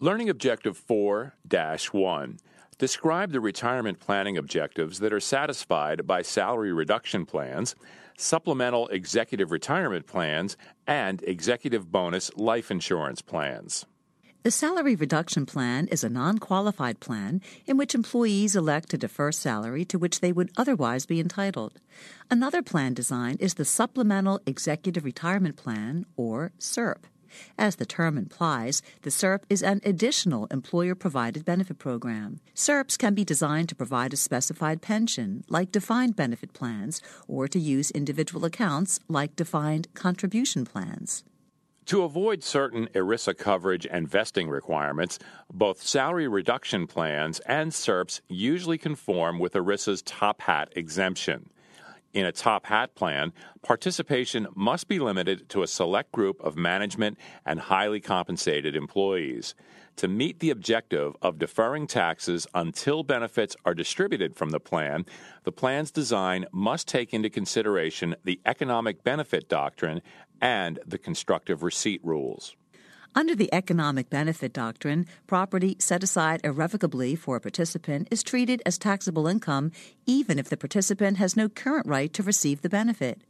Learning Objective 4 1. Describe the retirement planning objectives that are satisfied by salary reduction plans, supplemental executive retirement plans, and executive bonus life insurance plans. The salary reduction plan is a non qualified plan in which employees elect to defer salary to which they would otherwise be entitled. Another plan design is the Supplemental Executive Retirement Plan, or SERP. As the term implies, the SERP is an additional employer provided benefit program. SERPs can be designed to provide a specified pension, like defined benefit plans, or to use individual accounts, like defined contribution plans. To avoid certain ERISA coverage and vesting requirements, both salary reduction plans and SERPs usually conform with ERISA's top hat exemption. In a top hat plan, participation must be limited to a select group of management and highly compensated employees. To meet the objective of deferring taxes until benefits are distributed from the plan, the plan's design must take into consideration the economic benefit doctrine and the constructive receipt rules. Under the economic benefit doctrine, property set aside irrevocably for a participant is treated as taxable income even if the participant has no current right to receive the benefit.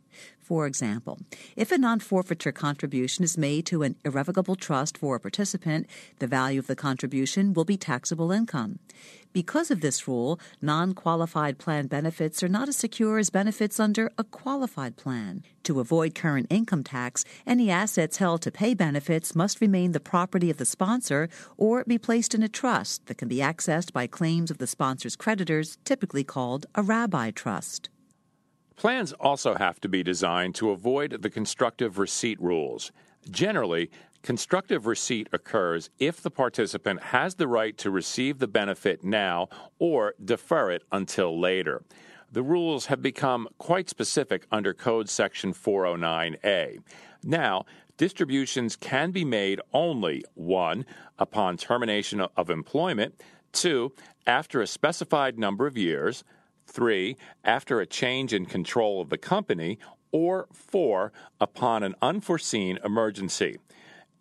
For example, if a non forfeiture contribution is made to an irrevocable trust for a participant, the value of the contribution will be taxable income. Because of this rule, non qualified plan benefits are not as secure as benefits under a qualified plan. To avoid current income tax, any assets held to pay benefits must remain the property of the sponsor or be placed in a trust that can be accessed by claims of the sponsor's creditors, typically called a rabbi trust. Plans also have to be designed to avoid the constructive receipt rules. Generally, constructive receipt occurs if the participant has the right to receive the benefit now or defer it until later. The rules have become quite specific under Code Section 409A. Now, distributions can be made only 1. upon termination of employment, 2. after a specified number of years, Three, after a change in control of the company. Or four, upon an unforeseen emergency.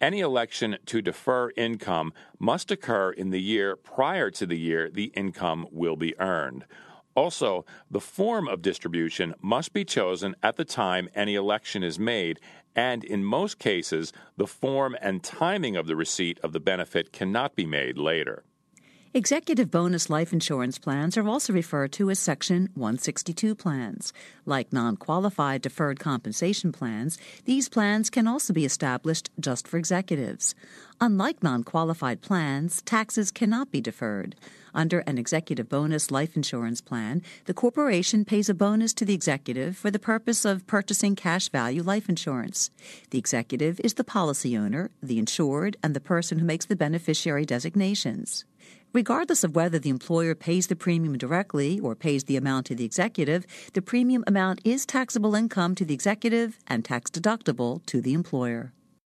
Any election to defer income must occur in the year prior to the year the income will be earned. Also, the form of distribution must be chosen at the time any election is made, and in most cases, the form and timing of the receipt of the benefit cannot be made later. Executive bonus life insurance plans are also referred to as Section 162 plans. Like non qualified deferred compensation plans, these plans can also be established just for executives. Unlike non qualified plans, taxes cannot be deferred. Under an executive bonus life insurance plan, the corporation pays a bonus to the executive for the purpose of purchasing cash value life insurance. The executive is the policy owner, the insured, and the person who makes the beneficiary designations. Regardless of whether the employer pays the premium directly or pays the amount to the executive, the premium amount is taxable income to the executive and tax deductible to the employer.